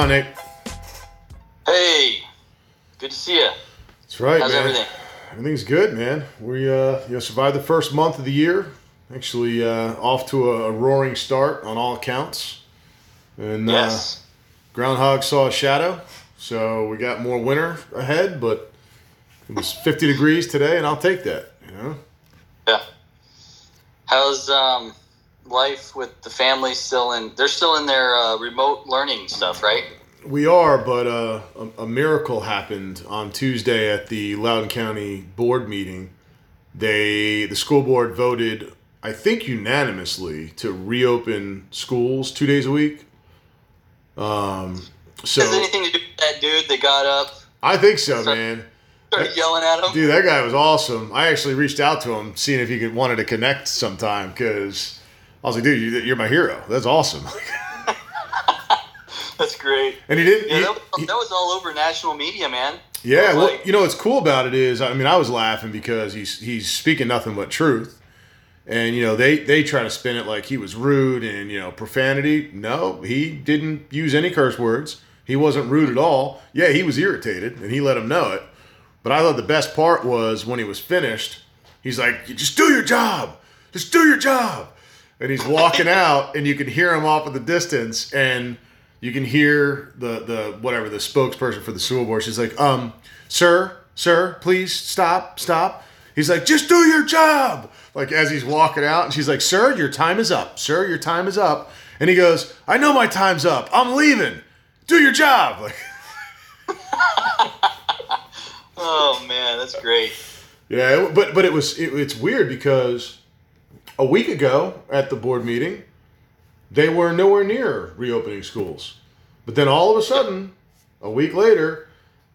on? Hey, good to see you. That's right, How's man. everything? Everything's good, man. We uh, you know survived the first month of the year. Actually, uh, off to a, a roaring start on all accounts. And uh, Yes. Groundhog saw a shadow, so we got more winter ahead. But it was 50 degrees today, and I'll take that. You know. Yeah. How's um life with the family still in? They're still in their uh, remote learning stuff, right? We are, but uh, a, a miracle happened on Tuesday at the Loudoun County board meeting. They, the school board voted, I think unanimously, to reopen schools two days a week. Um, so Has anything to do with that dude that got up, I think so, So- man. started yelling at him? Dude, that guy was awesome. I actually reached out to him, seeing if he could wanted to connect sometime, because I was like, dude, you- you're my hero. That's awesome. That's great. and he didn't. Yeah, he- that was, that was all over national media, man. Yeah, well, like- you know what's cool about it is, I mean, I was laughing because he's he's speaking nothing but truth, and you know they they try to spin it like he was rude and you know profanity. No, he didn't use any curse words. He wasn't rude at all. Yeah, he was irritated, and he let him know it. But I thought the best part was when he was finished. He's like, "Just do your job. Just do your job." And he's walking out, and you can hear him off in the distance, and you can hear the the whatever the spokesperson for the school board. She's like, "Um, sir, sir, please stop, stop." He's like, "Just do your job." Like as he's walking out, and she's like, "Sir, your time is up. Sir, your time is up." And he goes, "I know my time's up. I'm leaving. Do your job." Like, Oh man, that's great. yeah, but but it was it, it's weird because a week ago at the board meeting, they were nowhere near reopening schools. But then all of a sudden, a week later,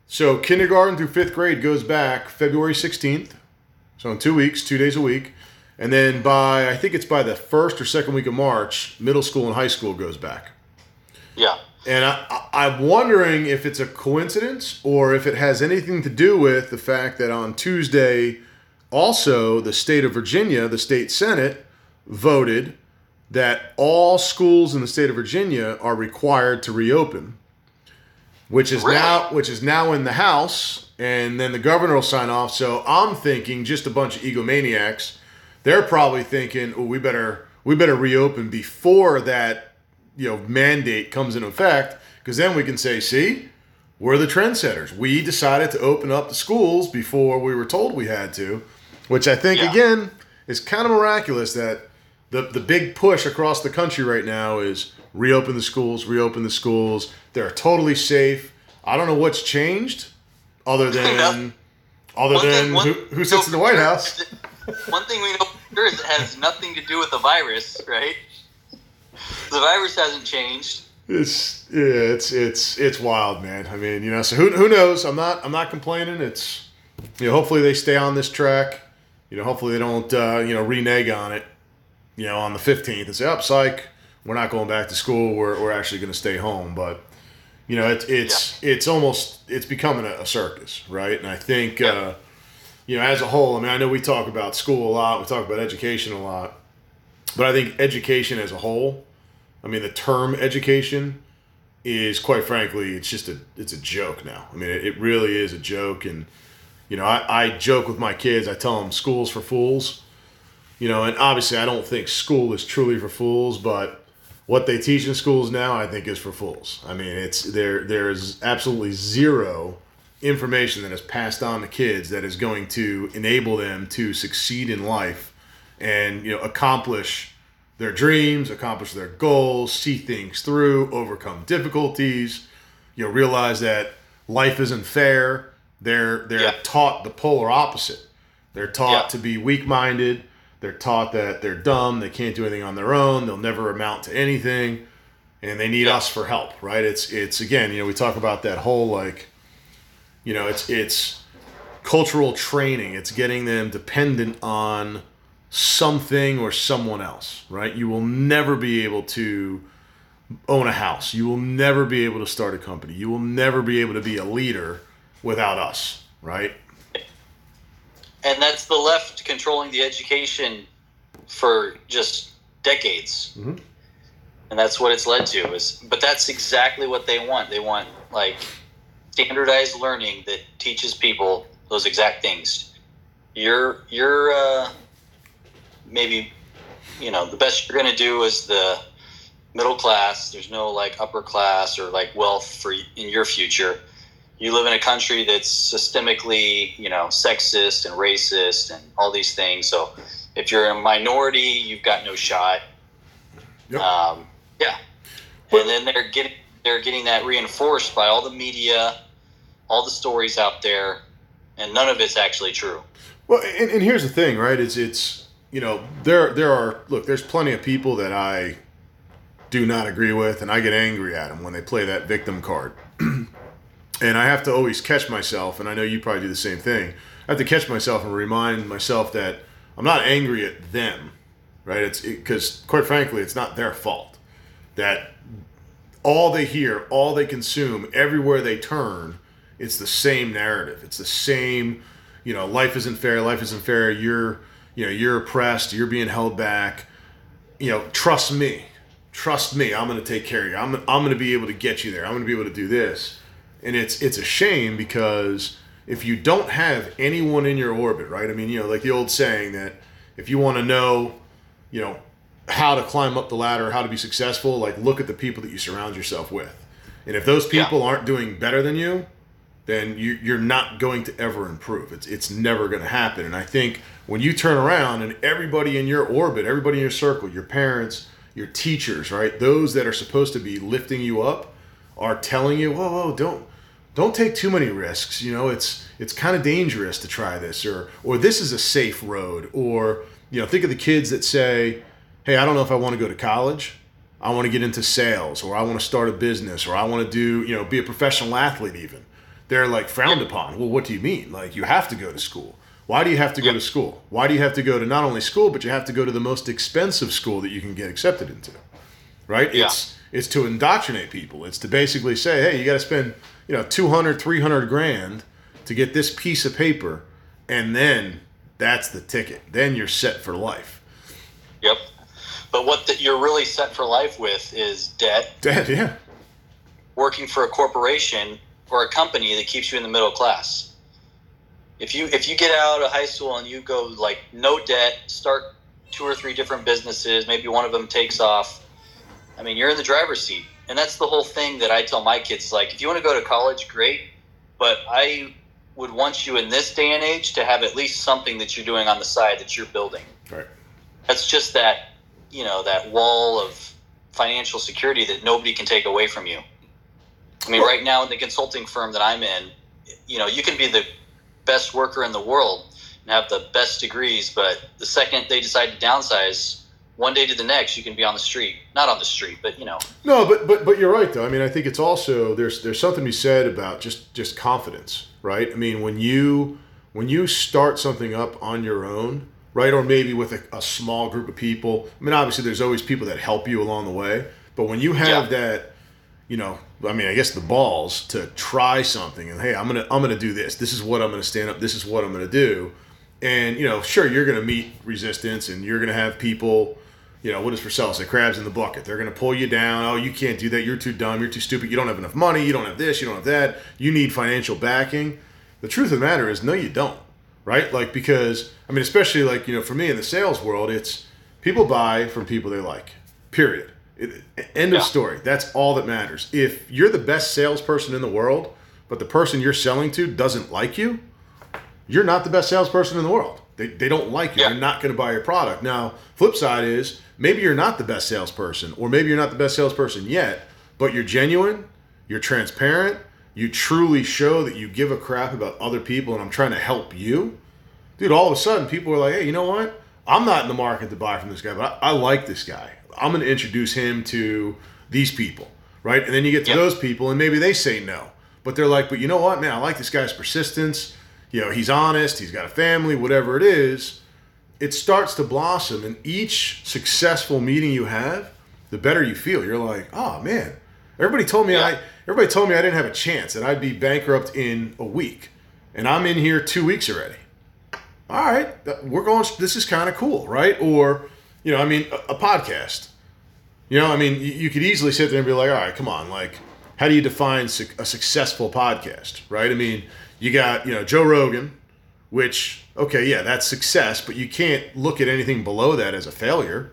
so kindergarten through fifth grade goes back February 16th. So in two weeks, two days a week. And then by, I think it's by the first or second week of March, middle school and high school goes back. Yeah. And I, I- I'm wondering if it's a coincidence or if it has anything to do with the fact that on Tuesday, also the state of Virginia, the state senate, voted that all schools in the state of Virginia are required to reopen, which is Really? now which is now in the House, and then the governor will sign off. So I'm thinking just a bunch of egomaniacs. They're probably thinking, "Oh, we better we better reopen before that you know mandate comes into effect because then we can say, see, we're the trendsetters. We decided to open up the schools before we were told we had to, which I think Yeah. again is kind of miraculous that the the big push across the country right now is reopen the schools, reopen the schools. They're totally safe. I don't know what's changed other than other One than thing- one- who, who sits in the White House. One thing we know for sure is it has nothing to do with the virus, right? The virus hasn't changed. It's yeah, it's it's it's wild, man. I mean, you know, so who, who knows? I'm not I'm not complaining. It's you know, hopefully they stay on this track. You know, hopefully they don't uh, you know renege on it. You know, on the 15th and say, "Up, psych, we're not going back to school. We're we're actually going to stay home." But you know, it's it's it's almost it's becoming a, a circus, right? And I think Yeah. uh, you know, as a whole, I mean, I know we talk about school a lot, we talk about education a lot, but I think education as a whole, I mean, the term education is quite frankly, it's just a it's a joke now. I mean, it, it really is a joke, and you know, I, I joke with my kids. I tell them school's for fools, you know, and obviously, I don't think school is truly for fools, but what they teach in schools now, I think, is for fools. I mean, it's there. There's absolutely zero information that is passed on to kids that is going to enable them to succeed in life and you know accomplish their dreams, accomplish their goals, see things through, overcome difficulties. You know, realize that life isn't fair. They're they're Yeah. taught the polar opposite. They're taught Yeah. to be weak-minded. They're taught that they're dumb. They can't do anything on their own. They'll never amount to anything, and they need us for help. Right? It's it's again. You know, we talk about that whole like, you know, it's it's cultural training. It's getting them dependent on something or someone else, right? You will never be able to own a house. You will never be able to start a company. You will never be able to be a leader without us, right? And that's the left controlling the education for just decades. Mhm. and that's what it's led to. Is but that's exactly what they want. They want like standardized learning that teaches people those exact things. You're you're uh, maybe you know the best you're going to do is the middle class. There's no like upper class or like wealth for in your future. You live in a country that's systemically, you know, sexist and racist and all these things. So if you're a minority, you've got no shot. Yep. Um, yeah, and then they're getting they're getting that reinforced by all the media, all the stories out there, and none of it's actually true. Well, and, and here's the thing, right? It's it's you know there there are look there's plenty of people that I do not agree with, and I get angry at them when they play that victim card. And I have to always catch myself, and I know you probably do the same thing. I have to catch myself and remind myself that I'm not angry at them, right? It's because, it, quite frankly, it's not their fault that all they hear, all they consume, everywhere they turn, it's the same narrative. It's the same, you know, life isn't fair, life isn't fair. You're, you know, you're oppressed, you're being held back. You know, trust me, trust me, I'm going to take care of you. I'm, I'm going to be able to get you there. I'm going to be able to do this. And it's it's a shame because if you don't have anyone in your orbit, right? I mean, you know, like the old saying that if you want to know, you know, how to climb up the ladder, how to be successful, like look at the people that you surround yourself with. And if those people yeah. aren't doing better than you, then you, you're not going to ever improve. It's it's never going to happen. And I think when you turn around and everybody in your orbit, everybody in your circle, your parents, your teachers, right? Those that are supposed to be lifting you up are telling you, whoa, whoa, don't don't take too many risks. You know, it's it's kind of dangerous to try this, or or this is a safe road, or you know, think of the kids that say, hey, I don't know if I want to go to college. I want to get into sales, or I want to start a business, or I want to do, you know, be a professional athlete. Even they're like frowned upon. Well, what do you mean? Like you have to go to school. Why do you have to go to school? Why do you have to go to not only school, but you have to go to the most expensive school that you can get accepted into? Right? Yeah. It's it's to indoctrinate people. It's to basically say, hey, you got to spend, you know, 200, 300 grand to get this piece of paper and then that's the ticket. Then you're set for life. Yep. But what the, you're really set for life with is debt. Debt, yeah. Working for a corporation or a company that keeps you in the middle class if you if you get out of high school and you go like no debt, start two or three different businesses, maybe one of them takes off. I mean, you're in the driver's seat, and that's the whole thing that I tell my kids. Like, if you want to go to college, great, but I would want you in this day and age to have at least something that you're doing on the side that you're building. Right. That's just that you know that wall of financial security that nobody can take away from you. I mean, right now in the consulting firm that I'm in, you know, you can be the best worker in the world and have the best degrees, but the second they decide to downsize, one day to the next, you can be on the street. Not on the street, but you know. No, but but but you're right though. I mean, I think it's also there's there's something to be said about just just confidence, right? I mean, when you when you start something up on your own, right, or maybe with a, a small group of people. I mean, obviously, there's always people that help you along the way, but when you have yeah. that you know, I mean, I guess the balls to try something and hey, I'm gonna I'm gonna do this. This is what I'm gonna stand up. This is what I'm gonna do. And you know, sure, you're gonna meet resistance, and you're gonna have people. You know, what does Purcell say? Crabs in the bucket. They're going to pull you down. Oh, you can't do that. You're too dumb. You're too stupid. You don't have enough money. You don't have this. You don't have that. You need financial backing. The truth of the matter is, no, you don't. Right? Like, because, I mean, especially like, you know, for me in the sales world, it's people buy from people they like, period. It, end of story. That's all that matters. If you're the best salesperson in the world, but the person you're selling to doesn't like you, you're not the best salesperson in the world. They, they don't like you. Yeah. They're not going to buy your product. Now, flip side is maybe you're not the best salesperson, or maybe you're not the best salesperson yet, but you're genuine, you're transparent, you truly show that you give a crap about other people, and I'm trying to help you. Dude, all of a sudden, people are like, hey, you know what? I'm not in the market to buy from this guy, but I, I like this guy. I'm going to introduce him to these people, right? And then you get to yep. those people, and maybe they say no, but they're like, but you know what, man, I like this guy's persistence. You know, he's honest, he's got a family, whatever it is. It starts to blossom, and each successful meeting you have, the better you feel. You're like, oh man, everybody told me yeah. I, everybody told me I didn't have a chance, and I'd be bankrupt in a week, and I'm in here two weeks already. All right, uh, we're going. This is kind of cool, right? Or you know, I mean, a, a podcast. You know, I mean, you, you could easily sit there and be like, all right, come on, like, how do you define su- a successful podcast, right? I mean, you got, you know, Joe Rogan, which, okay, yeah, that's success, but you can't look at anything below that as a failure,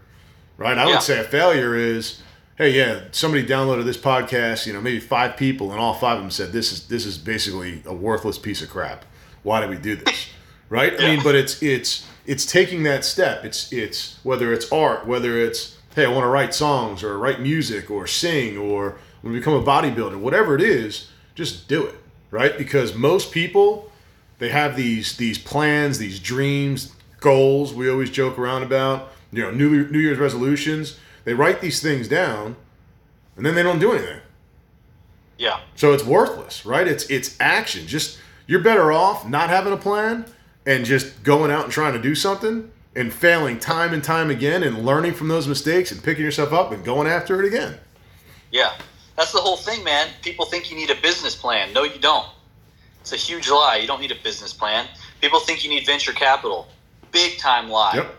right? I Yeah. would say a failure is, hey, yeah, somebody downloaded this podcast, you know, maybe five people, and all five of them said this is this is basically a worthless piece of crap. Why did we do this? right? I mean, but it's it's it's taking that step. It's it's whether it's art, whether it's hey, I want to write songs or write music or sing or become a bodybuilder, whatever it is, just do it, right? Because most people they have these these plans, these dreams, goals. We always joke around about, you know, New New Year's resolutions. They write these things down, and then they don't do anything. Yeah. So it's worthless, right? It's it's action. Just you're better off not having a plan and just going out and trying to do something and failing time and time again and learning from those mistakes and picking yourself up and going after it again. Yeah. That's the whole thing, man. People think you need a business plan. No, you don't. It's a huge lie. You don't need a business plan. People think you need venture capital. Big time lie. Yep.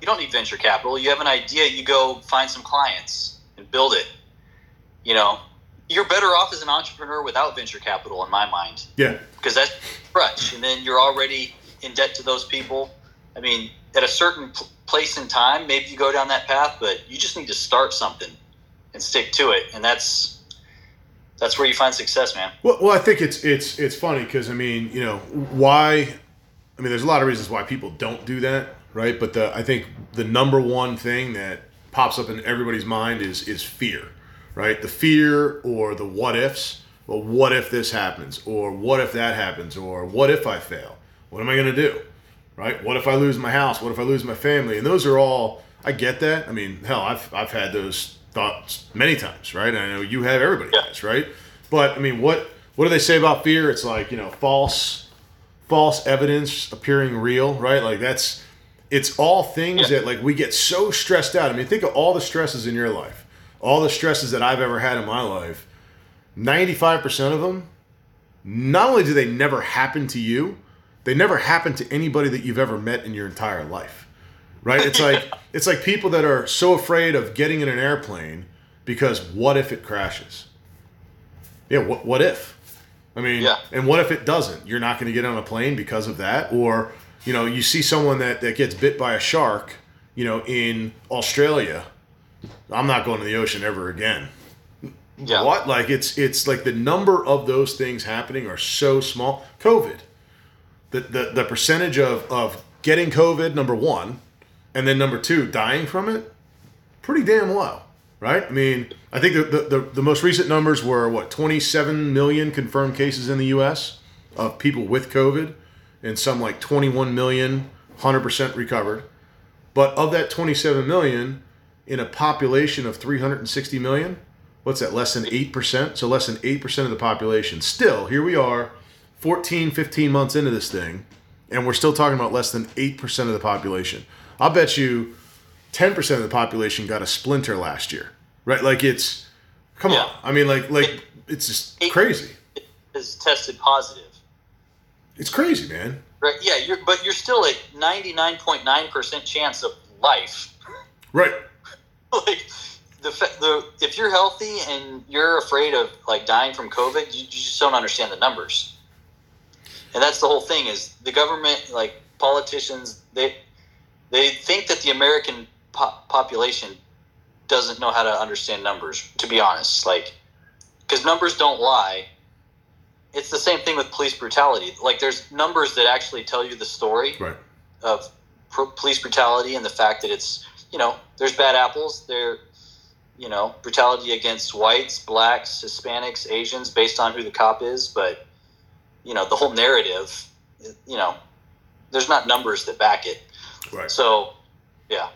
You don't need venture capital. You have an idea, you go find some clients and build it. You know, you're better off as an entrepreneur without venture capital, in my mind, Yeah. because that's crutch. And then you're already in debt to those people. I mean, at a certain pl- place in time, maybe you go down that path, but you just need to start something and stick to it. And that's that's where you find success, man. Well, well, I think it's it's it's funny because I mean, you know, why? I mean, there's a lot of reasons why people don't do that, right? But the I think the number one thing that pops up in everybody's mind is is fear, right? The fear or the what ifs. Well, what if this happens, or what if that happens, or what if I fail? What am I going to do, right? What if I lose my house? What if I lose my family? And those are all. I get that. I mean, hell, I've I've had those thoughts many times, right? I know you have. Everybody Yeah. has, right? But I mean, what what do they say about fear? It's like you know, false false evidence appearing real, right? Like that's it's all things Yeah. that like we get so stressed out. I mean, think of all the stresses in your life, all the stresses that I've ever had in my life. Ninety-five percent of them, not only do they never happen to you, they never happen to anybody that you've ever met in your entire life. Right? It's like it's like people that are so afraid of getting in an airplane because what if it crashes? Yeah, what what if? I mean, Yeah. and what if it doesn't? You're not going to get on a plane because of that, or you know, you see someone that that gets bit by a shark, you know, in Australia. I'm not going to the ocean ever again. Yeah. What? Like it's it's like the number of those things happening are so small. COVID, the the, the percentage of of getting COVID number one, and then number two dying from it, pretty damn low, right? I mean, I think the the, the, the most recent numbers were what 27 million confirmed cases in the U.S. of people with COVID, and some like 21 million 100% recovered. But of that 27 million, in a population of 360 million, what's that, less than 8%? So less than 8% of the population. Still, here we are, 14, 15 months into this thing, and we're still talking about less than 8% of the population. I'll bet you 10% of the population got a splinter last year, right? Like it's, come Yeah. on. I mean, like, like it's just Eight- crazy. Is tested positive. It's crazy, man. Right. Yeah. You're, but you're still at 99.9% chance of life. Right. like the, the if you're healthy and you're afraid of like dying from COVID, you, you just don't understand the numbers. And that's the whole thing is the government, like politicians, they they think that the American po- population doesn't know how to understand numbers. To be honest, like because numbers don't lie. It's the same thing with police brutality. Like there's numbers that actually tell you the story Right. of police brutality and the fact that it's you know there's bad apples there you know brutality against whites blacks hispanics asians based on who the cop is but you know the whole narrative you know there's not numbers that back it Right. so yeah.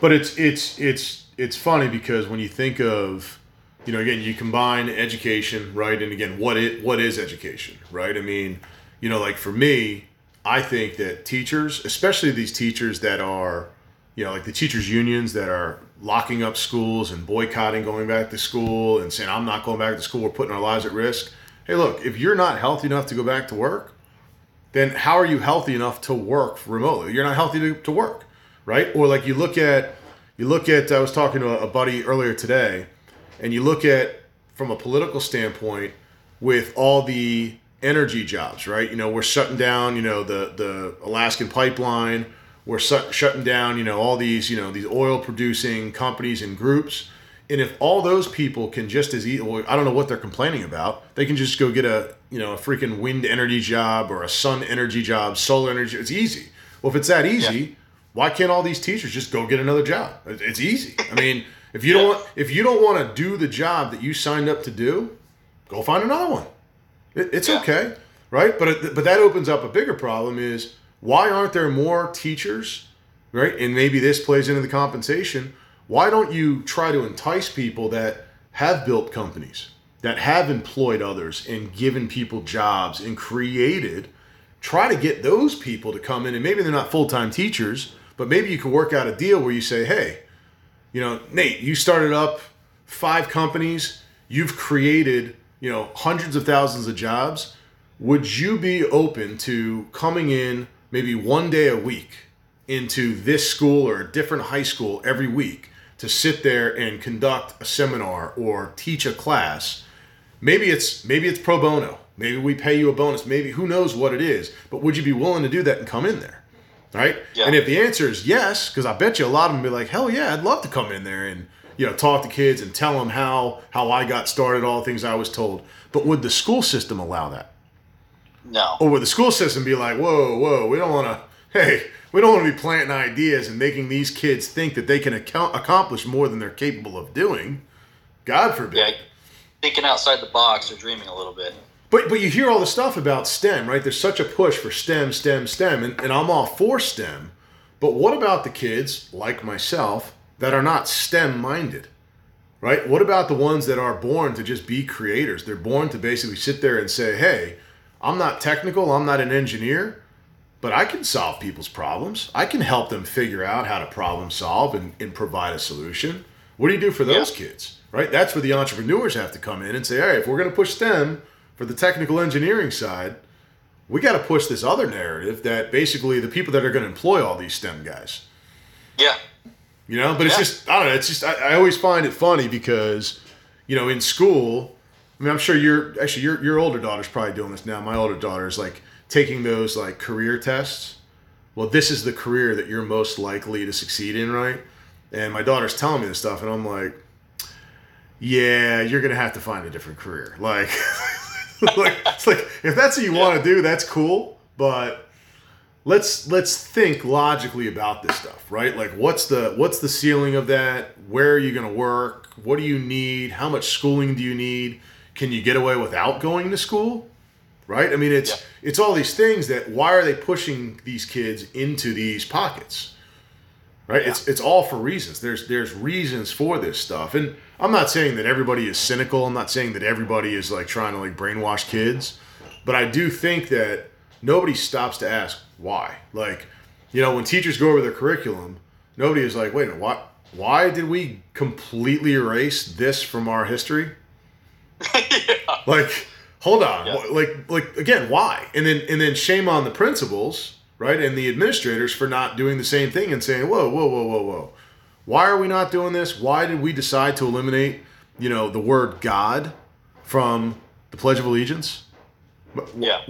But it's it's it's it's funny because when you think of you know again you combine education right and again what it what is education right? I mean you know like for me I think that teachers especially these teachers that are you know like the teachers unions that are locking up schools and boycotting going back to school and saying I'm not going back to school. We're putting our lives at risk. Hey look if you're not healthy enough to go back to work then how are you healthy enough to work remotely you're not healthy to, to work right or like you look at You look at I was talking to a buddy earlier today, and you look at from a political standpoint with all the energy jobs, right? You know, we're shutting down, you know, the the Alaskan pipeline. We're shut, shutting down, you know, all these, you know, these oil producing companies and groups. And if all those people can just as easy, well, I don't know what they're complaining about. They can just go get a, you know, a freaking wind energy job or a sun energy job, solar energy. It's easy. Well, if it's that easy, yeah. why can't all these teachers just go get another job? It's easy. I mean, if you don't want, if you don't want to do the job that you signed up to do, go find another one. It, it's yeah. okay, right? But it, but that opens up a bigger problem: is why aren't there more teachers, right? And maybe this plays into the compensation. Why don't you try to entice people that have built companies, that have employed others and given people jobs and created? Try to get those people to come in, and maybe they're not full time teachers, but maybe you can work out a deal where you say, hey, you know, Nate, you started up five companies, you've created you know, hundreds of thousands of jobs, would you be open to coming in maybe one day a week into this school or a different high school every week to sit there and conduct a seminar or teach a class? Maybe it's maybe it's pro bono. Maybe we pay you a bonus. Maybe who knows what it is. But would you be willing to do that and come in there? Right? Yeah. And if the answer is yes, because I bet you a lot of them be like, hell yeah, I'd love to come in there and you know talk to kids and tell them how how I got started, all the things I was told. But would the school system allow that? No. Or would the school system be like, whoa, whoa, we don't want to, hey, we don't want to be planting ideas and making these kids think that they can account, accomplish more than they're capable of doing. God forbid. Yeah, thinking outside the box or dreaming a little bit. But but you hear all the stuff about STEM, right? There's such a push for STEM, STEM, STEM, and, and I'm all for STEM. But what about the kids like myself that are not STEM minded? Right? What about the ones that are born to just be creators? They're born to basically sit there and say, hey, I'm not technical, I'm not an engineer, but I can solve people's problems. I can help them figure out how to problem solve and, and provide a solution. What do you do for those yeah. kids? Right? That's where the entrepreneurs have to come in and say, hey, if we're going to push STEM for the technical engineering side, we got to push this other narrative that basically the people that are going to employ all these STEM guys. Yeah. You know, but it's just I don't know. It's just I, I, always find it funny because, you know, in school, I mean, I'm sure you're actually your your older daughter's probably doing this now. My older daughter is like taking those like career tests. Well, this is the career that you're most likely to succeed in, right? And my daughter's telling me this stuff, and I'm like, yeah, you're gonna have to find a different career. Like, like it's like if that's what you yeah. want to do, that's cool, but let's let's think logically about this stuff right like what's the what's the ceiling of that where are you going to work what do you need how much schooling do you need can you get away without going to school right i mean it's yeah. it's all these things that why are they pushing these kids into these pockets right yeah. it's it's all for reasons there's there's reasons for this stuff and i'm not saying that everybody is cynical i'm not saying that everybody is like trying to like brainwash kids but i do think that nobody stops to ask why. Like, you know, when teachers go over their curriculum, nobody is like, wait a minute, why, why did we completely erase this from our history? yeah. Like, hold on, yeah. like, like again, why? And then, and then shame on the principals, right, and the administrators for not doing the same thing and saying, whoa, whoa, whoa, whoa, whoa, why are we not doing this? Why did we decide to eliminate, you know, the word God from the Pledge of Allegiance? Yeah.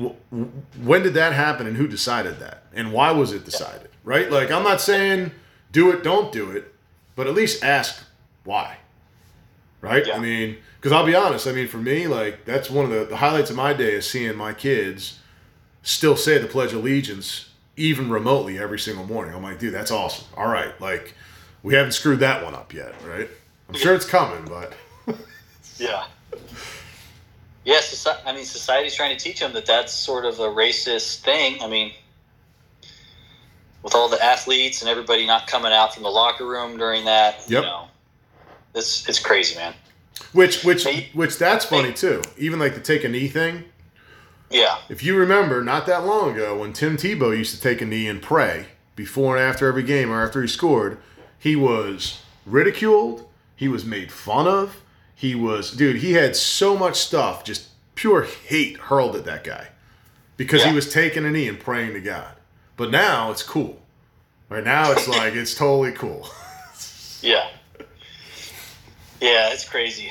When did that happen and who decided that? And why was it decided? Yeah. Right? Like, I'm not saying do it, don't do it, but at least ask why. Right? Yeah. I mean, because I'll be honest, I mean, for me, like, that's one of the, the highlights of my day is seeing my kids still say the Pledge of Allegiance even remotely every single morning. I'm like, dude, that's awesome. All right. Like, we haven't screwed that one up yet, right? I'm sure it's coming, but. yeah. Yes, yeah, I mean, society's trying to teach them that that's sort of a racist thing. I mean, with all the athletes and everybody not coming out from the locker room during that, yep. you know, it's it's crazy, man. Which which which that's funny too. Even like the take a knee thing. Yeah. If you remember, not that long ago, when Tim Tebow used to take a knee and pray before and after every game or after he scored, he was ridiculed. He was made fun of. He was, dude, he had so much stuff, just pure hate hurled at that guy because yeah. he was taking a knee and praying to God. But now it's cool. Right now it's like, it's totally cool. Yeah. Yeah, it's crazy.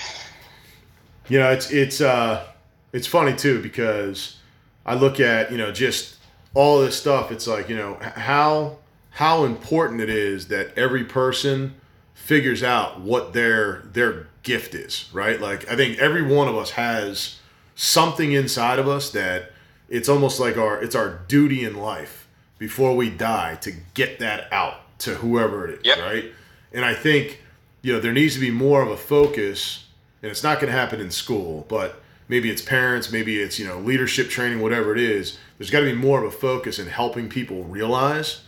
You know, it's it's uh it's funny too because I look at, you know, just all this stuff, it's like, you know, how how important it is that every person figures out what their their gift is, right? Like I think every one of us has something inside of us that it's almost like our it's our duty in life before we die to get that out to whoever it is, Yep. right? And I think you know there needs to be more of a focus, and it's not going to happen in school, but maybe it's parents, maybe it's you know leadership training, whatever it is. There's got to be more of a focus in helping people realize,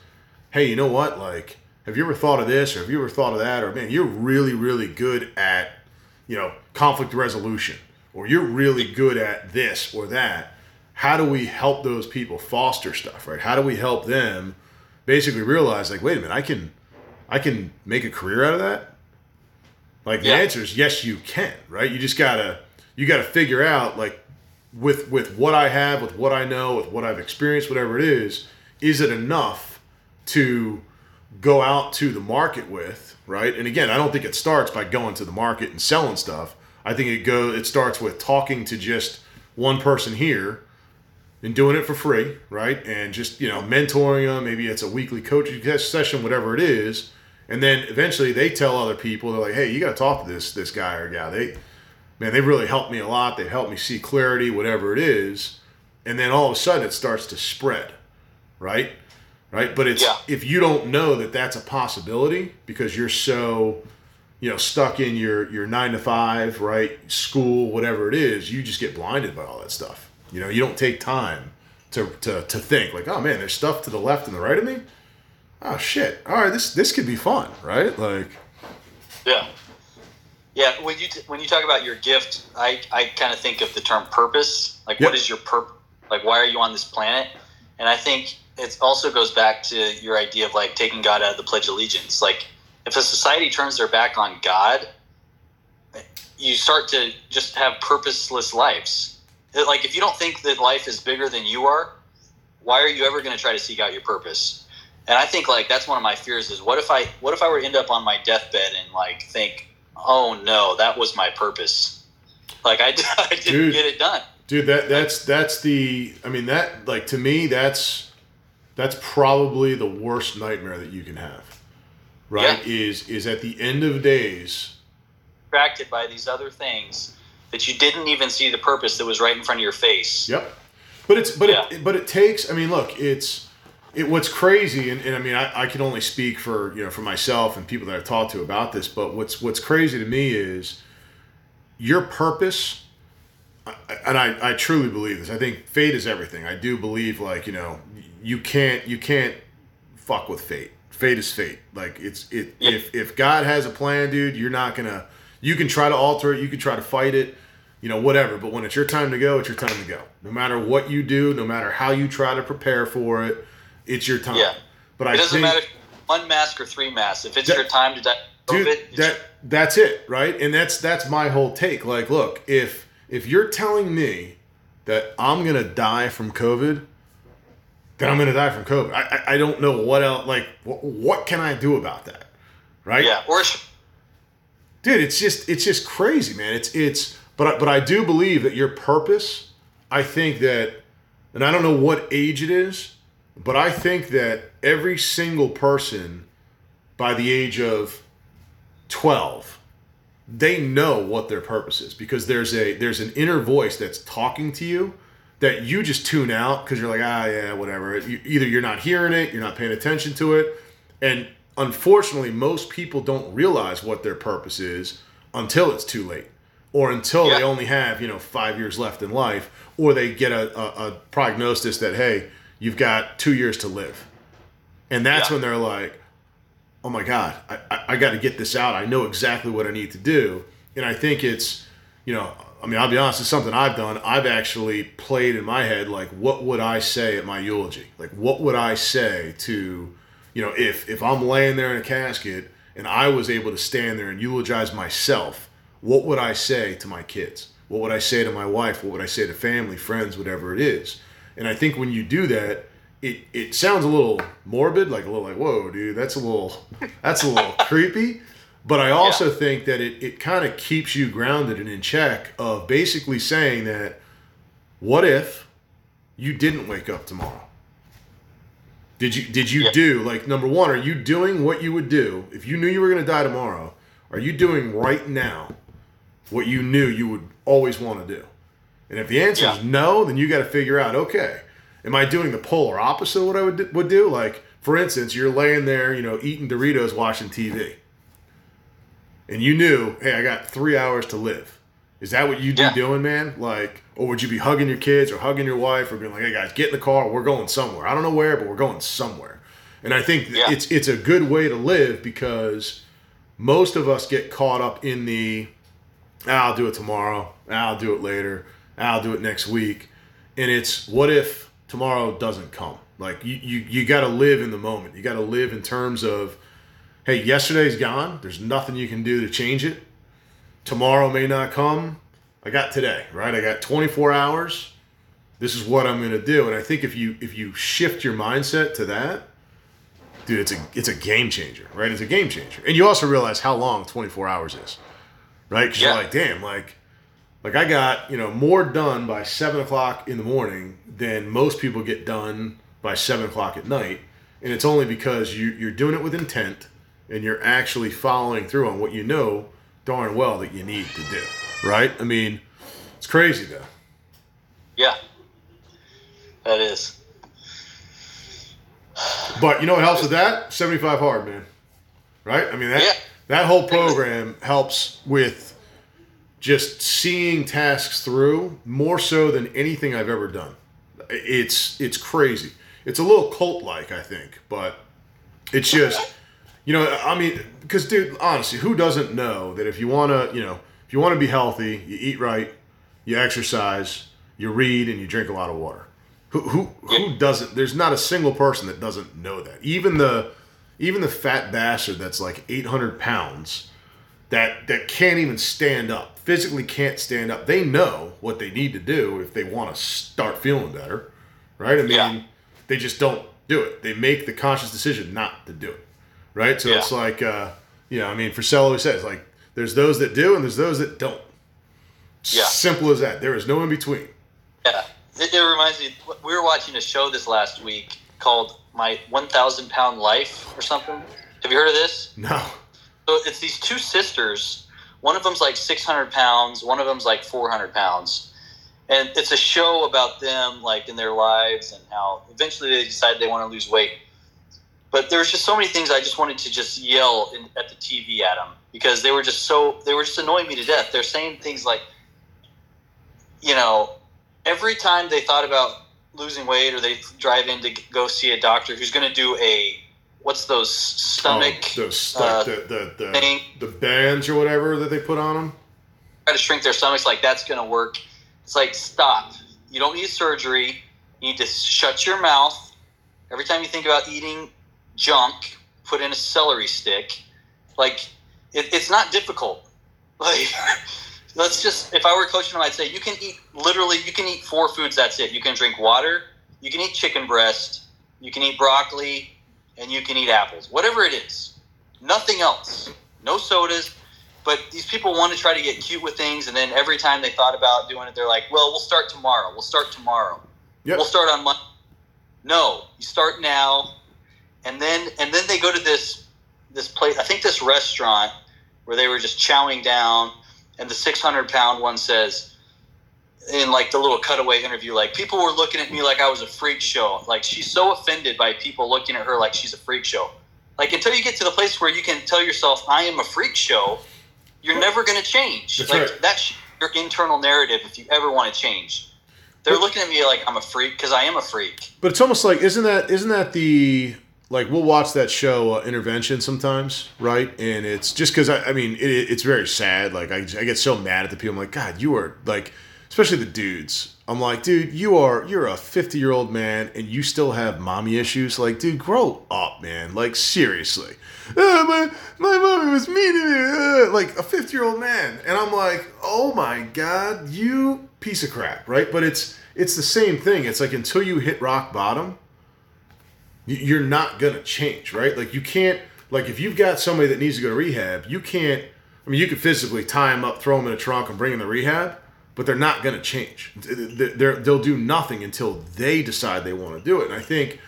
hey, you know what? Like, have you ever thought of this, or have you ever thought of that, or man, you're really really good at you know conflict resolution, or you're really good at this or that. How do we help those people foster stuff, right? How do we help them basically realize, like, wait a minute, I can, I can make a career out of that. Like the Yeah. answer is yes, you can, right? You just gotta you gotta figure out like with with what I have, with what I know, with what I've experienced, whatever it is, is it enough to go out to the market with, right? And again, I don't think it starts by going to the market and selling stuff. I think it go it starts with talking to just one person here and doing it for free, right? And just you know mentoring them. Maybe it's a weekly coaching session, whatever it is. And then eventually they tell other people, they're like, "Hey, you got to talk to this this guy or gal. They, man, they really helped me a lot. They've helped me see clarity, whatever it is." And then all of a sudden it starts to spread, right? Right? But it's Yeah. if you don't know that that's a possibility because you're so you know stuck in your your nine to five right school whatever it is you just get blinded by all that stuff you know you don't take time to to, to think like oh man there's stuff to the left and the right of me oh shit all right this this could be fun right like Yeah. Yeah, when you t- when you talk about your gift, I, I kind of think of the term purpose. Like, Yep. what is your purpose? Like, why are you on this planet? And I think it also goes back to your idea of like taking God out of the Pledge of Allegiance. Like, if a society turns their back on God, you start to just have purposeless lives. Like, if you don't think that life is bigger than you are, why are you ever going to try to seek out your purpose? And I think like that's one of my fears is what if I what if I were to end up on my deathbed and like think, oh no, that was my purpose. Like I, I didn't Dude. get it done. dude that that's that's the i mean that like to me that's that's probably the worst nightmare that you can have right is is at the end of days Distracted by these other things that you didn't even see the purpose that was right in front of your face. Yep. But it's but Yeah. it but it takes. I mean, look, it's it. What's crazy, and, and I mean, I, I can only speak for you know for myself and people that I've talked to about this. But what's what's crazy to me is your purpose. And I, I truly believe this. I think fate is everything. I do believe like you know you can't you can't fuck with fate. Fate is fate. Like it's it if if God has a plan, dude, you're not gonna. You can try to alter it. You can try to fight it you know, whatever. But when it's your time to go, it's your time to go. No matter what you do, no matter how you try to prepare for it, it's your time. Yeah. But I It doesn't think, matter if one mask or three masks. If it's That- your time to die, dude, that that's it, right? And that's that's my whole take. Like, look, if if you're telling me that I'm gonna die from COVID, then I'm gonna die from COVID. I I, I don't know what else. Like, what, what can I do about that? Right? yeah, or dude it's just it's just crazy man it's it's but I, but I do believe that your purpose I think that and I don't know what age it is but I think that every single person by the age of 12 they know what their purpose is because there's a there's an inner voice that's talking to you that you just tune out because you're like ah yeah whatever. You- either you're not hearing it you're not paying attention to it and unfortunately most people don't realize what their purpose is until it's too late or until they only have you know five years left in life or they get a, a, a prognosis that hey you've got two years to live. And that's Yeah. when they're like oh my god i, I, I got to get this out. I know exactly what i need to do. And i think it's you know i mean i'll be honest it's something i've done. I've actually played in my head like what would i say at my eulogy? Like what would i say to you know if if i'm laying there in a casket and i was able to stand there and eulogize myself what would i say to my kids? What would i say to my wife? What would i say to family friends whatever it is and i think when you do that it, it sounds a little morbid like a little like whoa dude that's a little that's a little creepy But I also yeah. think that it, it kind of keeps you grounded and in check of basically saying that what if you didn't wake up tomorrow? Did you did you yeah. do like number one, are you doing what you would do if you knew you were gonna die tomorrow? Are you doing right now what you knew you would always want to do? And if the answer yeah. is no, then you got to figure out, okay, am I doing the polar opposite of what I would would do? Like, for instance, you're laying there, you know, eating Doritos, watching TV, and you knew, hey, I got three hours to live. Is that what you'd yeah. be doing, man? Like, or would you be hugging your kids or hugging your wife or being like, hey guys, get in the car, we're going somewhere. I don't know where, but we're going somewhere. And I think yeah. it's it's a good way to live because most of us get caught up in the ah, I'll do it tomorrow, I'll do it later, I'll do it next week. And it's what if tomorrow doesn't come? Like you you, you gotta live in the moment. You gotta live in terms of hey, yesterday's gone. There's nothing you can do to change it tomorrow may not come. I got today, right? I got 24 hours. This is what I'm going to do. And I think if you if you shift your mindset to that, dude, it's a it's a game changer, right? It's a game changer. And you also realize how long 24 hours is, right? Because yeah. you're like, damn, like like I got you know more done by seven o'clock in the morning than most people get done by seven o'clock at night, and it's only because you you're doing it with intent and you're actually following through on what you know darn well that you need to do, right? I mean, it's crazy though. Yeah, that is. But you know what helps with that? Seventy-five hard, man. Right? I mean that yeah. that whole program helps with just seeing tasks through more so than anything I've ever done. It's it's crazy. It's a little cult like, I think, but it's just you know, I mean, because dude, honestly, who doesn't know that if you want to, you know, if you want to be healthy, you eat right, you exercise, you read, and you drink a lot of water. Who who who doesn't? There's not a single person that doesn't know that. Even the even the fat bastard that's like 800 pounds that that can't even stand up, physically can't stand up. They know what they need to do if they want to start feeling better, right? I mean, yeah. they just don't do it. They make the conscious decision not to do it right? So yeah. it's like, uh, you know, I mean, for Frisella always says, like, there's those that do and there's those that don't. Yeah. Simple as that. There is no in between. Yeah. It, it reminds me, we were watching a show this last week called My 1,000 Pound Life or something. Have you heard of this? No. So it's these two sisters. One of them's like 600 pounds, one of them's like 400 pounds. And it's a show about them, like in their lives and how eventually they decide they want to lose weight. But there's just so many things I just wanted to just yell in, at the TV at them because they were just so they were just annoying me to death. They're saying things like, you know, every time they thought about losing weight or they drive in to go see a doctor who's going to do a what's those stomach oh, those uh, the, the, the, thing. the bands or whatever that they put on them try to shrink their stomachs like that's going to work it's like stop you don't need surgery you need to shut your mouth every time you think about eating junk, put in a celery stick. Like, it, it's not difficult. Like, let's just, if I were coaching them, I'd say you can eat, literally, you can eat four foods, that's it. You can drink water, you can eat chicken breast, you can eat broccoli, and you can eat apples. Whatever it is. Nothing else. No sodas. But these people want to try to get cute with things, and then every time they thought about doing it, they're like, well, we'll start tomorrow. We'll start tomorrow. Yep. We'll start on Monday. No, you start now and then and then they go to this this place. I think this restaurant where they were just chowing down, and the 600 pound one says in like the little cutaway interview, like people were looking at me like I was a freak show. Like she's so offended by people looking at her like she's a freak show. Like until you get to the place where you can tell yourself I am a freak show, you're never going to change. That's like right. that's your internal narrative if you ever want to change. They're looking at me like I'm a freak because I am a freak. But it's almost like isn't that isn't that the like we'll watch that show uh, intervention sometimes right and it's just because I, I, mean it, it's very sad like I, I get so mad at the people i'm like god you are like especially the dudes. I'm like dude you are you're a 50 year old man and you still have mommy issues? Like dude grow up man. Like seriously. Uh, my, my mommy was mean to me. Uh, like a 50 year old man. And i'm like oh my god you piece of crap right? But it's it's the same thing. It's like until you hit rock bottom you're not gonna change, right? Like you can't Like if you've got somebody that needs to go to rehab, you can't. I mean, you could physically tie them up, throw them in a trunk, and bring them to rehab, but they're not going to change. They're, they'll do nothing until they decide they want to do it. And I think,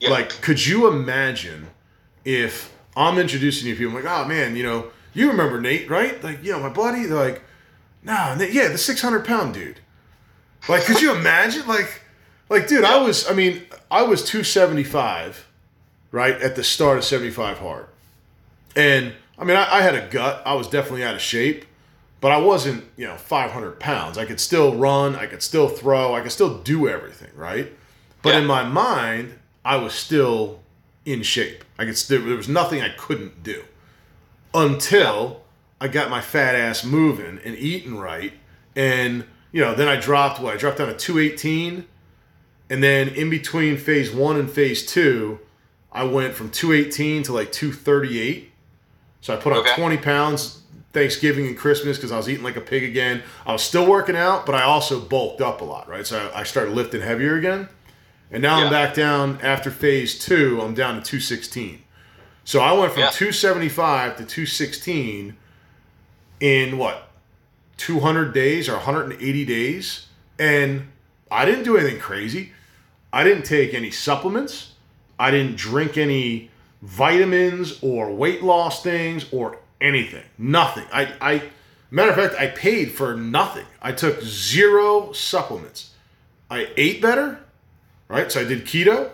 Yeah. like, could you imagine if I'm introducing you to people, I'm like, oh man, you know, you remember Nate, right? Like, you know, my buddy. They're like, nah, Nate, yeah, the 600 pound dude. Like, could you imagine? Like, like, dude, I was. I mean, I was 275, right at the start of 75 hard, and I mean, I, I had a gut. I was definitely out of shape, but I wasn't, you know, 500 pounds. I could still run. I could still throw. I could still do everything, right? But Yeah. in my mind, I was still in shape. I could still. There was nothing I couldn't do until I got my fat ass moving and eating right. And, you know, then I dropped what? I dropped down to 218. And then in between phase one and phase two, I went from 218 to like 238. So I put on Okay. 20 pounds Thanksgiving and Christmas because I was eating like a pig again. I was still working out, but I also bulked up a lot, right? So I I started lifting heavier again. And now I'm back down after phase two, I'm down to 216. So I went from Yeah. 275 to 216 in what 200 days or 180 days, and I didn't do anything crazy. I didn't take any supplements. I didn't drink any vitamins or weight loss things or anything. Nothing. I, I matter of fact, I paid for nothing. I took zero supplements. I ate better, right? So I did keto,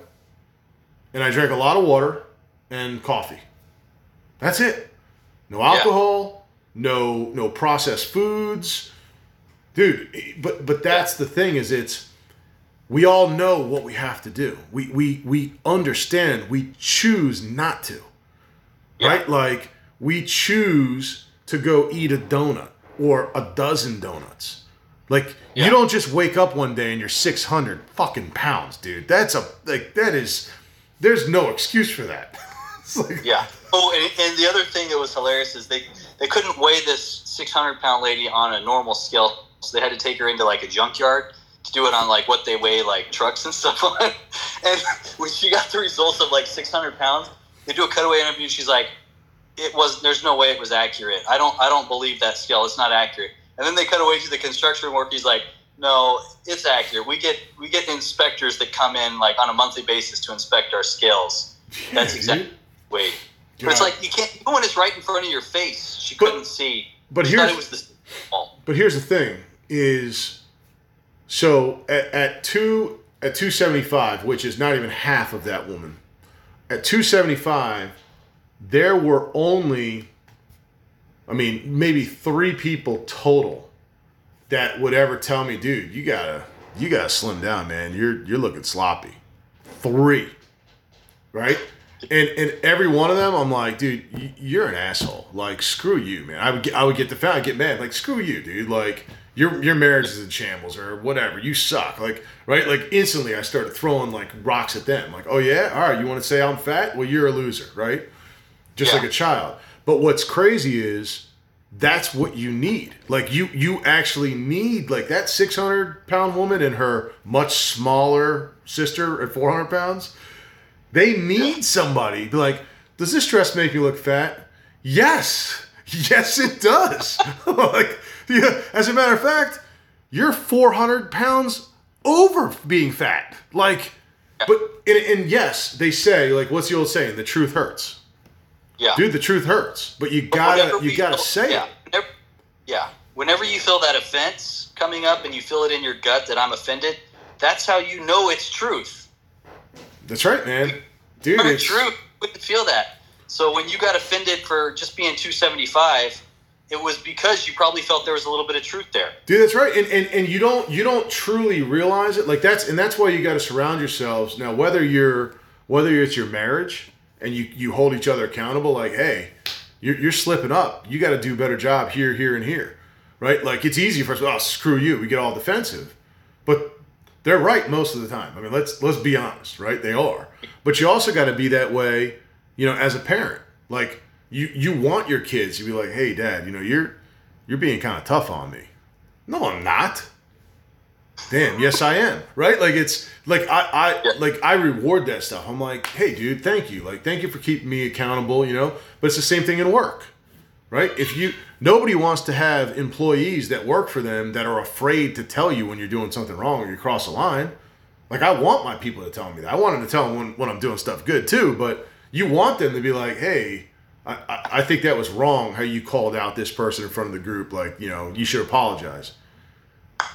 and I drank a lot of water and coffee. That's it. No alcohol, no no processed foods. Dude, but but that's the thing is it's we all know what we have to do. We we we understand. We choose not to. Yeah. Right? Like we choose to go eat a donut or a dozen donuts. Like Yeah. you don't just wake up one day and you're 600 fucking pounds, dude. That's a like that is there's no excuse for that. like Yeah. Oh, and, and the other thing that was hilarious is they they couldn't weigh this 600 pound lady on a normal scale, so they had to take her into like a junkyard to do it on like what they weigh like trucks and stuff on. And when she got the results of like 600 pounds, they do a cutaway interview. and She's like, "It was. There's no way it was accurate. I don't. I don't believe that scale. It's not accurate." And then they cut away to the construction worker. He's like, "No, it's accurate. We get we get inspectors that come in like on a monthly basis to inspect our scales. That's exactly weight." But it's like you can't. Even when it's right in front of your face, she But- couldn't see. but she here's- it was the. But here's the thing: is so at, at two at two seventy five, which is not even half of that woman. At two seventy five, there were only, I mean, maybe three people total that would ever tell me, dude, you gotta you gotta slim down, man. You're you're looking sloppy. Three, right? And and every one of them, I'm like, dude, you're an asshole. Like, screw you, man. I would get, I would get the I get mad. Like, screw you, dude. Like, your your marriage is in shambles or whatever. You suck. Like, right? Like instantly, I started throwing like rocks at them. Like, oh yeah, all right. You want to say I'm fat? Well, you're a loser, right? Just Yeah. like a child. But what's crazy is that's what you need. Like you you actually need like that 600 pound woman and her much smaller sister at 400 pounds. They need somebody. Be like, does this dress make you look fat? Yes, yes, it does. like, yeah. As a matter of fact, you're 400 pounds over being fat. Like, but and, and yes, they say like, what's the old saying? The truth hurts Yeah. dude the truth hurts but you gotta you gotta feel- say yeah, it Whenever, yeah. Whenever you feel that offense coming up and you feel it in your gut that I'm offended, that's how you know it's truth. that's right man dude it's truth. You wouldn't feel that. So when you got offended for just being 275, it was because you probably felt there was a little bit of truth there. dude that's right and, and and you don't you don't truly realize it like that's and that's why you got to surround yourselves now whether you're whether it's your marriage and you you hold each other accountable like hey you're, you're slipping up. You got to do a better job here here and here right? Like it's easy for us oh screw you we get all defensive. But they're right most of the time. I mean let's let's be honest right? They are. But you also got to be that way you know as a parent. Like you you want your kids to be like hey dad you know you're you're being kind of tough on me. No i'm not damn, yes I am. Right? Like it's like I, I like I reward that stuff. I'm like, hey dude, thank you. Like thank you for keeping me accountable, you know? But it's the same thing in work. Right? If you nobody wants to have employees that work for them that are afraid to tell you when you're doing something wrong or you cross a line. Like I want my people to tell me that. I want them to tell them when, when I'm doing stuff good too, but you want them to be like, hey, I, I, I think that was wrong how you called out this person in front of the group. Like, you know, you should apologize.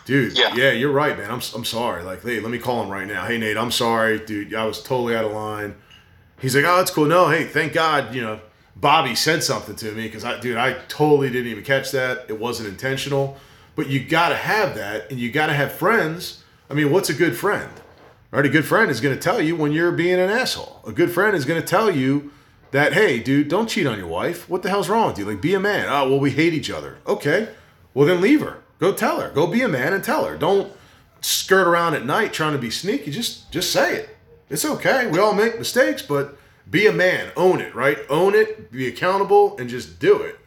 Dude, yeah. Yeah. you're right, man. I'm, I'm sorry. Like, hey, let me call him right now. Hey, Nate, I'm sorry, dude. I was totally out of line. He's like, oh, that's cool. No, hey, thank God, you know, Bobby said something to me because I, dude, I totally didn't even catch that. It wasn't intentional. But you got to have that, and you got to have friends. I mean, what's a good friend? Right? A good friend is going to tell you when you're being an asshole. A good friend is going to tell you that, hey, dude, don't cheat on your wife. What the hell's wrong with you? Like, be a man. Oh, well, we hate each other. Okay. Well, then leave her. Go tell her. Go be a man and tell her. Don't skirt around at night trying to be sneaky. Just, just say it. It's okay. We all make mistakes, but be a man. Own it, right? Own it. Be accountable and just do it.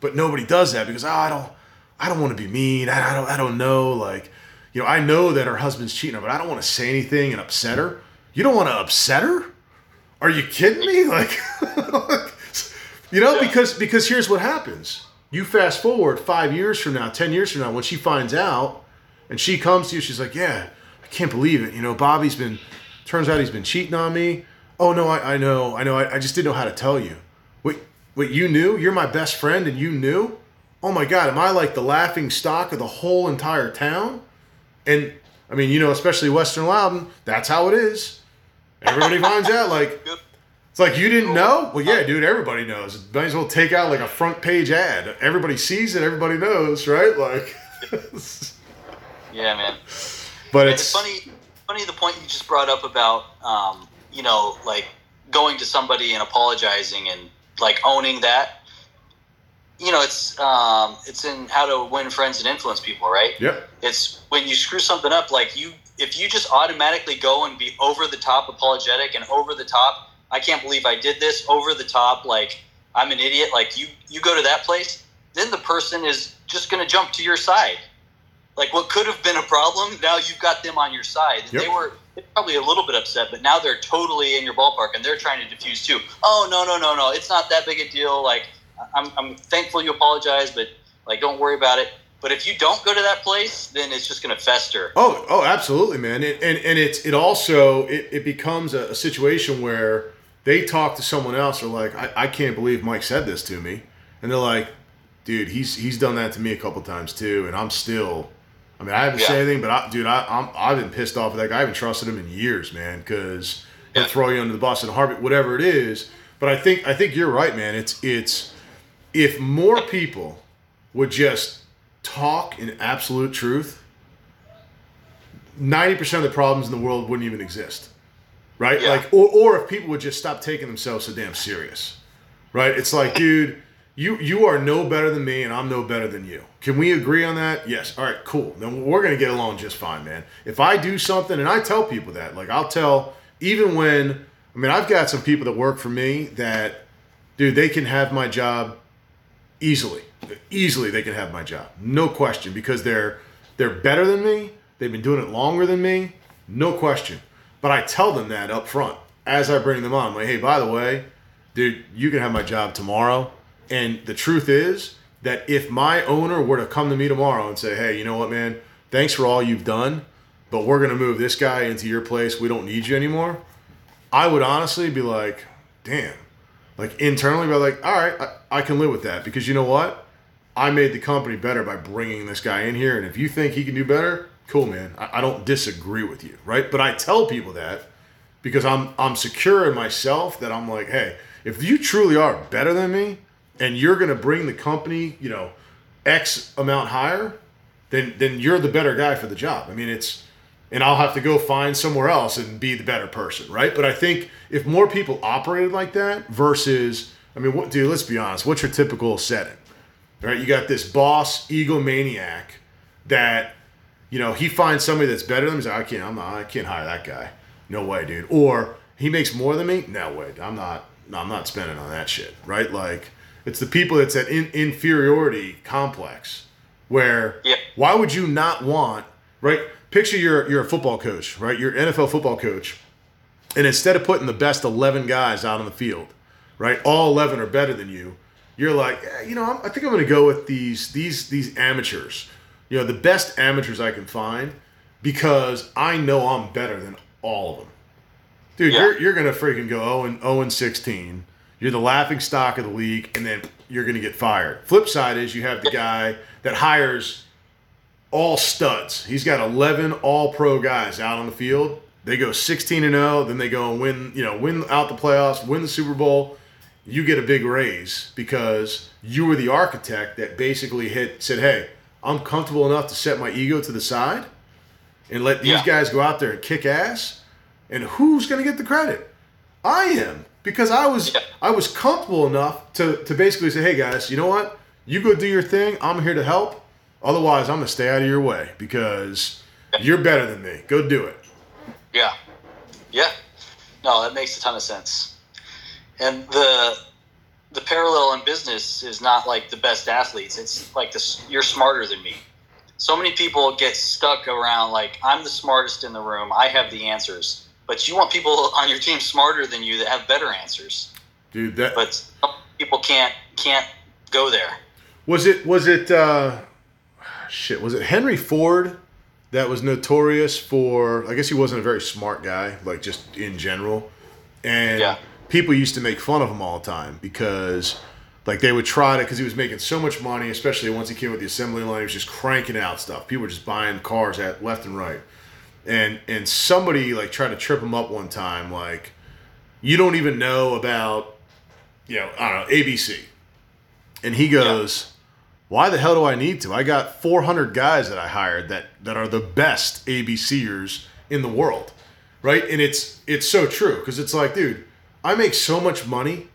But nobody does that because oh, I don't, I don't want to be mean. I, I don't, I don't know. Like, you know, I know that her husband's cheating her, but I don't want to say anything and upset her. You don't want to upset her? Are you kidding me? Like, you know, because because here's what happens. You fast forward five years from now, ten years from now, when she finds out, and she comes to you, she's like, "Yeah, I can't believe it. You know, Bobby's been. Turns out he's been cheating on me. Oh no, I, I know, I know. I, I just didn't know how to tell you. Wait, wait, you knew? You're my best friend, and you knew? Oh my God, am I like the laughing stock of the whole entire town? And I mean, you know, especially Western Loudon, that's how it is. Everybody finds out, like, like you didn't know? Well, yeah, dude, everybody knows. Might as well take out like a front page ad. Everybody sees it, everybody knows, right? Like, Yeah, man. but it's, it's funny, funny the point you just brought up about, um, you know, like going to somebody and apologizing and like owning that. You know, it's um, it's in how to win friends and influence people, right? Yep. It's when you screw something up, like you, if you just automatically go and be over the top apologetic and over the top, I can't believe I did this, over the top, like I'm an idiot. Like you, you go to that place, then the person is just going to jump to your side. Like what could have been a problem, now you've got them on your side. Yep. They were probably a little bit upset, but now they're totally in your ballpark and they're trying to diffuse too. Oh no no no no, it's not that big a deal. Like I'm I'm thankful you apologize, but like don't worry about it. But if you don't go to that place, then it's just going to fester. Oh, oh, absolutely, man. And and, and it's it also it, it becomes a, a situation where they talk to someone else or like, I, I can't believe Mike said this to me. And they're like, dude, he's he's done that to me a couple times too, and I'm still I mean, I haven't said anything, but I, dude, I, I'm I've been pissed off at that guy. I haven't trusted him in years, man, because he'll throw you under the bus and heartbeat, whatever it is. But I think I think you're right, man. It's it's if more people would just talk in absolute truth, ninety percent of the problems in the world wouldn't even exist, right? Yeah. Like, or or if people would just stop taking themselves so damn serious, right? It's like, dude, you you are no better than me, and I'm no better than you. Can we agree on that? Yes. All right, cool. Then we're gonna get along just fine, man. If I do something, and I tell people that, like, I'll tell even when I mean, I've got some people that work for me that, dude, they can have my job easily easily they can have my job no question because they're they're better than me they've been doing it longer than me no question but i tell them that up front as i bring them on. I'm like hey by the way dude you can have my job tomorrow. And the truth is that if my owner were to come to me tomorrow and say hey you know what man? Thanks for all you've done but we're going to move this guy into your place. We don't need you anymore. I would honestly be like damn. Like internally, but like, all right, I, I can live with that. Because you know what? I made the company better by bringing this guy in here, and if you think he can do better, cool, man. I, I don't disagree with you, right? But I tell people that because I'm I'm secure in myself that I'm like, hey, if you truly are better than me, and you're gonna bring the company, you know, X amount higher, then then you're the better guy for the job. I mean, it's and I'll have to go find somewhere else and be the better person, right? But I think if more people operated like that versus, I mean, what, dude, let's be honest, what's your typical setting, right? You got this boss egomaniac that, you know, he finds somebody that's better than him. He's like, I can't, I'm not, I can't hire that guy. No way, dude. Or he makes more than me. No way. I'm not, I'm not spending on that shit, right? Like, it's the people that's at in, inferiority complex where Yeah. why would you not want right picture you're you're a football coach, right? You're NFL football coach, and instead of putting the best eleven guys out on the field, right? All eleven are better than you. You're like, eh, you know, I'm, I think I'm going to go with these these these amateurs, you know, the best amateurs I can find, because I know I'm better than all of them. Dude, Yeah. you're, you're going to freaking go 0 and 0 and 16. You're the laughing stock of the league, and then you're going to get fired. Flip side is you have the guy that hires all studs. He's got 11 all pro guys out on the field. They go 16 and 0, then they go and win, you know, win out the playoffs, win the Super Bowl. You get a big raise because you were the architect that basically hit said, "Hey, I'm comfortable enough to set my ego to the side and let these Yeah. guys go out there and kick ass." And who's going to get the credit? I am because I was Yeah. I was comfortable enough to to basically say, "Hey guys, you know what? You go do your thing. I'm here to help. Otherwise, I'm going to stay out of your way because you're better than me. Go do it." Yeah. Yeah. No, that makes a ton of sense. And the the parallel in business is not like the best athletes. It's like this you're smarter than me. So many people get stuck around like I'm the smartest in the room. I have the answers. But you want people on your team smarter than you that have better answers. Dude, that But some people can't can't go there. Was it was it uh shit, was it Henry Ford that was notorious for I guess he wasn't a very smart guy, like just in general. And Yeah. People used to make fun of him all the time because like they would try to because he was making so much money, especially once he came with the assembly line, he was just cranking out stuff. People were just buying cars at left and right. And and somebody like tried to trip him up one time, like, you don't even know about you know, I don't know, ABC. And he goes, Why the hell do I need to? I got 400 guys that I hired that, that are the best ABCers in the world. Right? And it's it's so true because it's like, dude, I make so much money.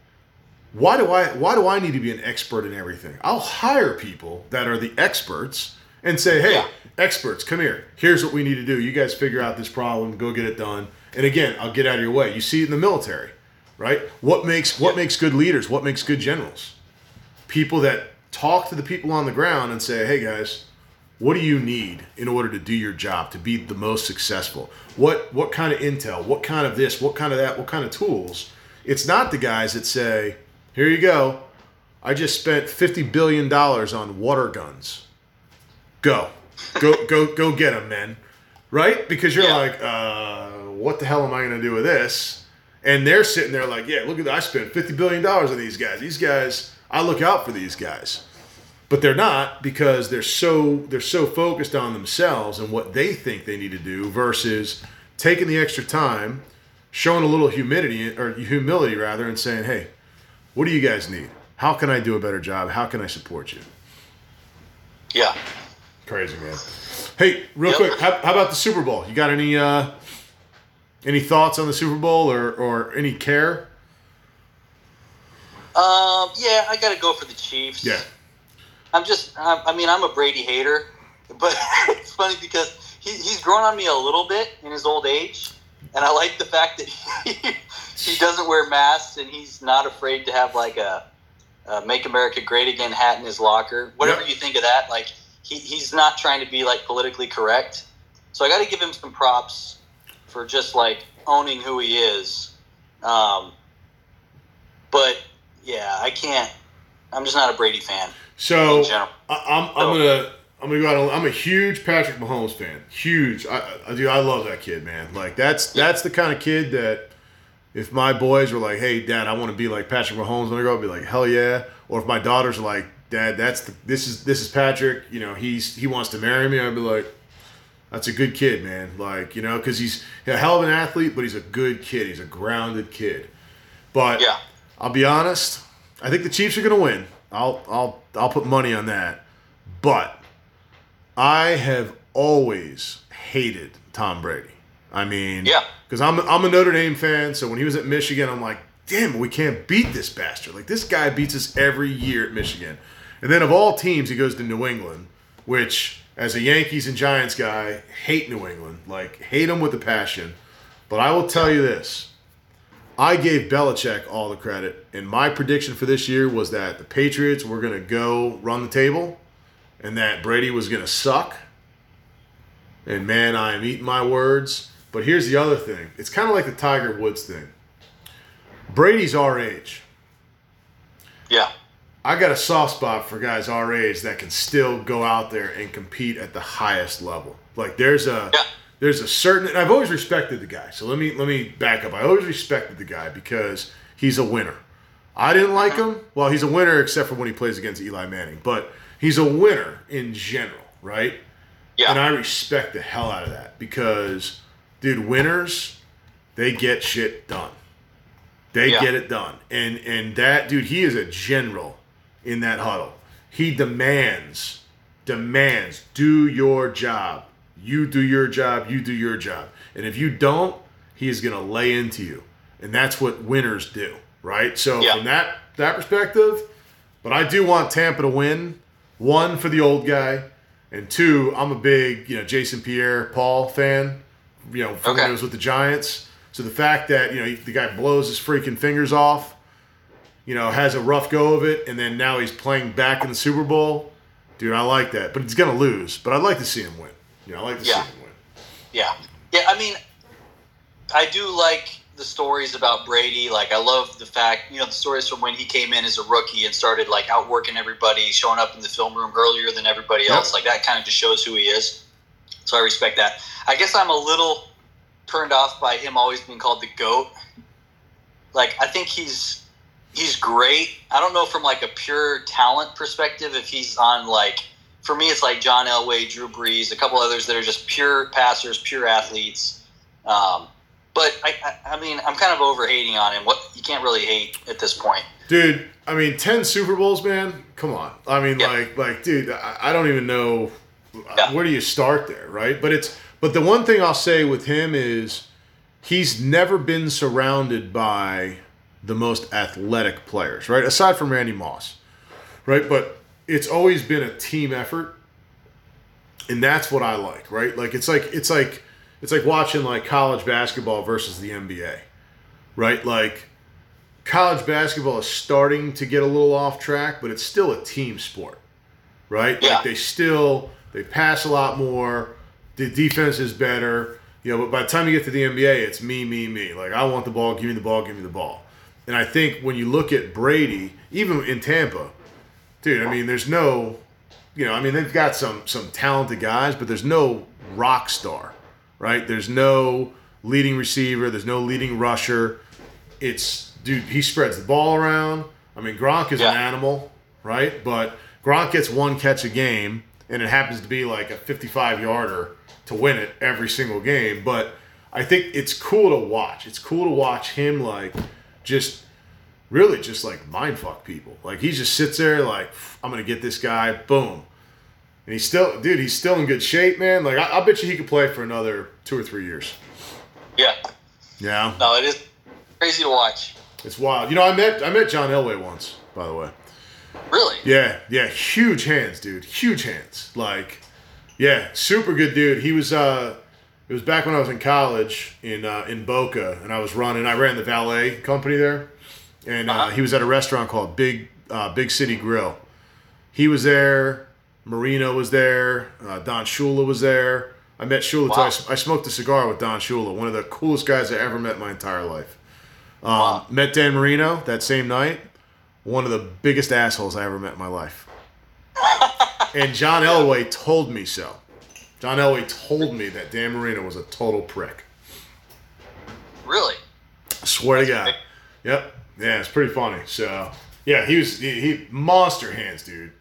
Why do I why do I need to be an expert in everything? I'll hire people that are the experts and say, "Hey, Yeah. experts, come here. Here's what we need to do. You guys figure out this problem, go get it done." And again, I'll get out of your way. You see it in the military, right? What makes what Yeah. makes good leaders? What makes good generals? People that talk to the people on the ground and say, "Hey guys, what do you need in order to do your job to be the most successful? What what kind of intel? What kind of this? What kind of that? What kind of tools?" It's not the guys that say, "Here you go. I just spent 50 billion dollars on water guns. Go. Go go go get them, men." Right? Because you're Yeah. like, uh, what the hell am I going to do with this? And they're sitting there like, yeah, look at that. I spent $50 billion on these guys. These guys, I look out for these guys. But they're not because they're so they're so focused on themselves and what they think they need to do versus taking the extra time, showing a little humility or humility rather, and saying, "Hey, what do you guys need? How can I do a better job? How can I support you?" Yeah. Crazy man. Hey, real Yep. quick, how, how about the Super Bowl? You got any uh, any thoughts on the Super Bowl or or any care? Um, yeah, I got to go for the Chiefs. Yeah. I'm just, I, I mean, I'm a Brady hater, but it's funny because he, he's grown on me a little bit in his old age, and I like the fact that he, he doesn't wear masks and he's not afraid to have like a, a "Make America Great Again" hat in his locker. Whatever you think of that, like he, he's not trying to be like politically correct. So I got to give him some props for just like owning who he is. Um, but yeah, I can't. I'm just not a Brady fan So in general. I, I'm I'm gonna I'm gonna go out. On, I'm a huge Patrick Mahomes fan. Huge. I, I do. I love that kid, man. Like that's that's the kind of kid that if my boys were like, "Hey, Dad, I want to be like Patrick Mahomes," when I grow up, I'd be like, "Hell yeah!" Or if my daughters are like, "Dad, that's the, this is this is Patrick," you know, he's he wants to marry me, I'd be like, "That's a good kid, man." Like you know, because he's a hell of an athlete, but he's a good kid. He's a grounded kid. But Yeah. I'll be honest. I think the Chiefs are going to win. I'll I'll I'll put money on that. But I have always hated Tom Brady. I mean, Yeah. because I'm I'm a Notre Dame fan. So when he was at Michigan, I'm like, damn, we can't beat this bastard. Like this guy beats us every year at Michigan. And then of all teams, he goes to New England, which as a Yankees and Giants guy, hate New England. Like hate them with a passion. But I will tell you this. I gave Belichick all the credit, and my prediction for this year was that the Patriots were going to go run the table, and that Brady was going to suck. And man, I am eating my words. But here's the other thing it's kind of like the Tiger Woods thing. Brady's our age. Yeah. I got a soft spot for guys our age that can still go out there and compete at the highest level. Like there's a Yeah. there's a certain and I've always respected the guy. So let me let me back up. I always respected the guy because he's a winner. I didn't like mm-hmm. him. Well, he's a winner except for when he plays against Eli Manning, but he's a winner in general, right? Yeah. And I respect the hell out of that because, dude, winners, they get shit done. They Yeah. get it done. And and that dude, he is a general in that huddle. He demands, demands, do your job. You do your job, you do your job. And if you don't, he is gonna lay into you. And that's what winners do, right? So Yeah. from that that perspective, but I do want Tampa to win. One for the old guy, and two, I'm a big you know Jason Pierre Paul fan. You know from when he was with the Giants. So the fact that you know the guy blows his freaking fingers off, you know, has a rough go of it, and then now he's playing back in the Super Bowl, dude, I like that. But he's gonna lose. But I'd like to see him win. You know, I like to Yeah. see him win. Yeah. Yeah, I mean, I do like the stories about Brady. Like, I love the fact, you know, the stories from when he came in as a rookie and started, like, outworking everybody, showing up in the film room earlier than everybody Yep. else. Like, that kind of just shows who he is. So I respect that. I guess I'm a little turned off by him always being called the GOAT. Like, I think he's. He's great. I don't know from like a pure talent perspective if he's on like for me, it's like John Elway, Drew Brees, a couple others that are just pure passers, pure athletes. Um, but I, I, I mean, I'm kind of over hating on him. What you can't really hate at this point. Dude, I mean, ten Super Bowls, man. Come on. I mean, Yeah. like, like, dude, I, I don't even know Yeah. where do you start there, right? But it's, but the one thing I'll say with him is, he's never been surrounded by the most athletic players, right? Aside from Randy Moss, right? But it's always been a team effort, and that's what I like, right? Like it's like it's like it's like watching like college basketball versus the NBA, right? Like college basketball is starting to get a little off track, but it's still a team sport, right? Yeah. Like they still they pass a lot more. The defense is better, you know. But by the time you get to the NBA, it's me, me, me. Like I want the ball, give me the ball, give me the ball. And I think when you look at Brady, even in Tampa, dude, I mean, there's no, you know, I mean, they've got some some talented guys, but there's no rock star, right? There's no leading receiver, there's no leading rusher. It's dude, he spreads the ball around. I mean, Gronk is an animal, right? But Gronk gets one catch a game, and it happens to be like a 55 yarder to win it every single game. But I think it's cool to watch. It's cool to watch him like just really just like mind fuck people. Like he just sits there like I'm gonna get this guy, boom. And he's still, dude, he's still in good shape, man. Like I, I bet you he could play for another two or three years. Yeah, Yeah, no, it is crazy to watch. it's wild. You know, I met I met John Elway once, by the way. Really? Yeah, yeah, huge hands, dude. Huge hands. Like, yeah, super good dude. He was uh it was back when I was in college in uh, in Boca and I was running I ran the valet company there. And uh, Uh-huh. he was at a restaurant called Big uh, Big City Grill. He was there, Marino was there, uh, Don Shula was there. I met Shula Wow. twice. I smoked a cigar with Don Shula, one of the coolest guys I ever met in my entire life. Um, Wow. Met Dan Marino that same night. One of the biggest assholes I ever met in my life. and John Elway told me so. John Elway told me that Dan Marino was a total prick. Really? I swear to God. Yep. Yeah, it's pretty funny. So yeah, he was he, he monster hands, dude.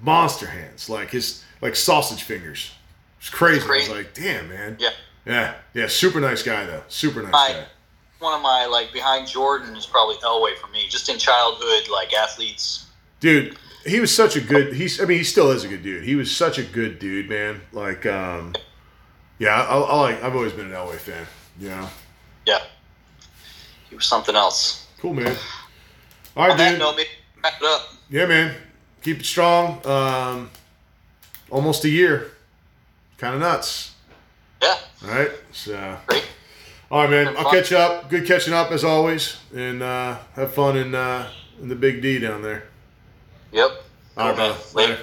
Monster hands, like his like sausage fingers. It's crazy. I was like, damn, man. Yeah. Yeah, yeah. Super nice guy though. Super nice I- guy. One of my like behind Jordan is probably Elway for me. Just in childhood, like athletes. dude he was such a good he's i mean he still is a good dude he was such a good dude man like um yeah i, I like i've always been an elway fan you know Yeah. He was something else. cool man all right On dude note, wrap it up. yeah man keep it strong um almost a year kind of nuts Yeah. all right so Great. all right man i'll fun. catch you up good catching up as always and uh have fun in uh in the big d down there Yep. all right. Later. Later.